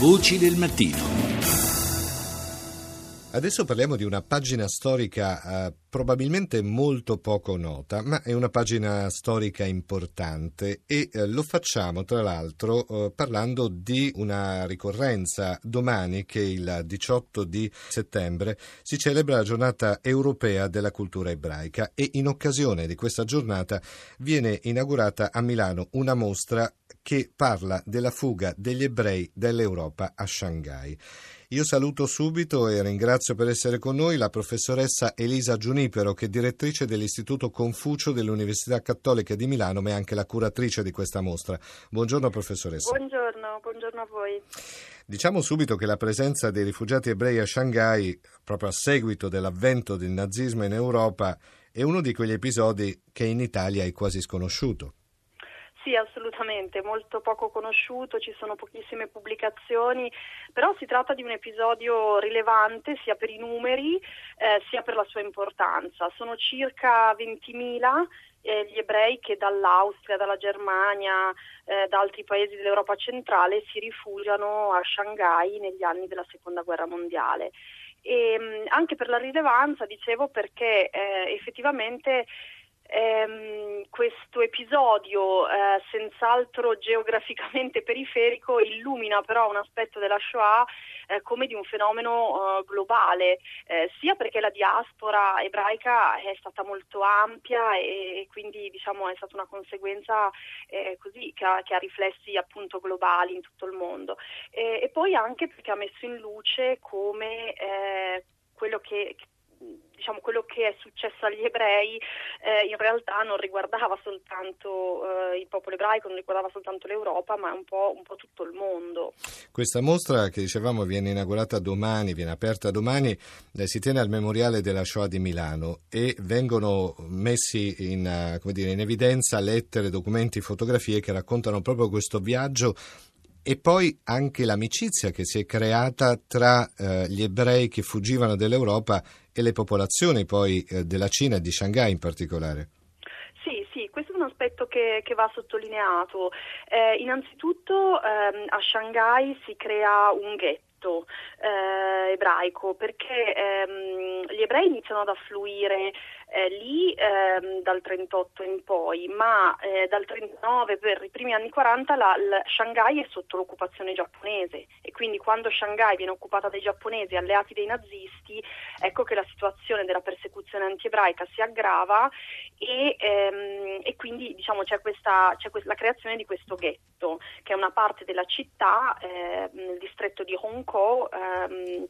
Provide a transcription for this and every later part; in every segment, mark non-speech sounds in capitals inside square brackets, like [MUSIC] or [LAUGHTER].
Voci del mattino. Adesso parliamo di una pagina storica eh, probabilmente molto poco nota, ma è una pagina storica importante e eh, lo facciamo tra l'altro eh, parlando di una ricorrenza domani che il 18 di settembre si celebra la giornata europea della cultura ebraica e in occasione di questa giornata viene inaugurata a Milano una mostra che parla della fuga degli ebrei dell'Europa a Shanghai. Io saluto subito e ringrazio per essere con noi la professoressa Elisa Giunipero, che è direttrice dell'Istituto Confucio dell'Università Cattolica di Milano, ma è anche la curatrice di questa mostra. Buongiorno professoressa. Buongiorno, buongiorno a voi. Diciamo subito che la presenza dei rifugiati ebrei a Shanghai, proprio a seguito dell'avvento del nazismo in Europa, è uno di quegli episodi che in Italia è quasi sconosciuto. Sì, assolutamente, molto poco conosciuto, ci sono pochissime pubblicazioni, però si tratta di un episodio rilevante sia per i numeri eh, sia per la sua importanza. Sono circa 20.000 eh, gli ebrei che dall'Austria, dalla Germania, eh, da altri paesi dell'Europa centrale si rifugiano a Shanghai negli anni della Seconda Guerra Mondiale. E, mh, anche per la rilevanza, dicevo, perché eh, effettivamente ehm, questo episodio, eh, senz'altro geograficamente [LAUGHS] periferico, illumina però un aspetto della Shoah eh, come di un fenomeno eh, globale, eh, sia perché la diaspora ebraica è stata molto ampia e, e quindi diciamo, è stata una conseguenza eh, così, che ha, che, ha, riflessi appunto globali in tutto il mondo, e poi anche perché ha messo in luce come eh, quello che diciamo, quello che è successo agli ebrei eh, in realtà non riguardava soltanto eh, il popolo ebraico, non riguardava soltanto l'Europa, ma un po', un po', tutto il mondo. Questa mostra che dicevamo viene inaugurata domani, viene aperta domani, eh, si tiene al Memoriale della Shoah di Milano e vengono messi in, uh, dire, in evidenza lettere, documenti, fotografie che raccontano proprio questo viaggio e poi anche l'amicizia che si è creata tra eh, gli ebrei che fuggivano dall'Europa e le popolazioni poi eh, della Cina e di Shanghai in particolare. Sì, sì, questo è un aspetto che, che va sottolineato. Eh, innanzitutto ehm, a Shanghai si crea un ghetto ebraico perché ehm, gli ebrei iniziano ad affluire eh, lì ehm, dal 38 in poi, ma eh, dal 39 per i primi anni 40 la, la Shanghai è sotto l'occupazione giapponese. E quindi quando Shanghai viene occupata dai giapponesi alleati dei nazisti, ecco che la situazione della persecuzione antiebraica si aggrava e, ehm, e quindi diciamo, c'è, questa, c'è questa, la creazione di questo ghetto che è una parte della città eh, nel distretto di Hong Kong ehm,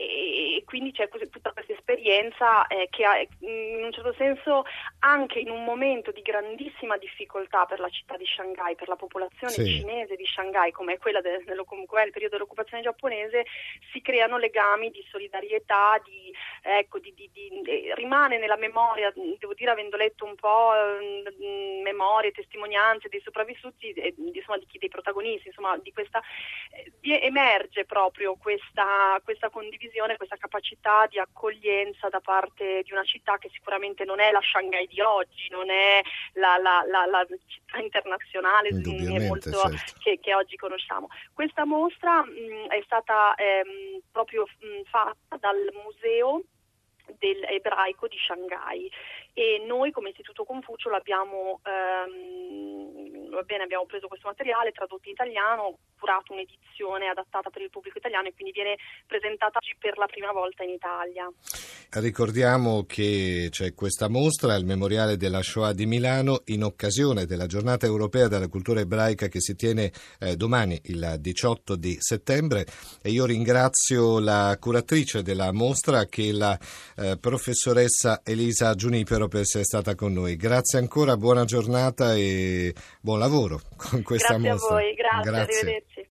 e, quindi c'è tutta questa esperienza eh, che ha, in un certo senso anche in un momento di grandissima difficoltà per la città di Shanghai, per la popolazione sì. cinese di Shanghai come è quella del, del, come è il periodo dell'occupazione giapponese, si creano legami di solidarietà, di, ecco, di, di, di, rimane nella memoria, devo dire avendo letto un po' eh, memorie, testimonianze dei sopravvissuti, eh, insomma, di chi, dei protagonisti, insomma, di questa, eh, emerge proprio questa, questa condivisione visione, questa capacità di accoglienza da parte di una città che sicuramente non è la Shanghai di oggi, non è la, la, la, la città internazionale molto, certo. che, che, oggi conosciamo. Questa mostra mh, è stata ehm, proprio mh, fatta dal museo dell'ebraico di Shanghai e noi come Istituto Confucio l'abbiamo ehm, va bene, abbiamo preso questo materiale, tradotto in italiano, curato un'edizione adattata per il pubblico italiano e quindi viene presentata oggi per la prima volta in Italia. Ricordiamo che c'è questa mostra al Memoriale della Shoah di Milano in occasione della Giornata Europea della Cultura Ebraica che si tiene eh, domani, il 18 di settembre e io ringrazio la curatrice della mostra che è la eh, professoressa Elisa Giunipero per essere stata con noi. Grazie ancora, buona giornata e buon lavoro con questa grazie mostra. Grazie a voi, grazie, grazie. arrivederci.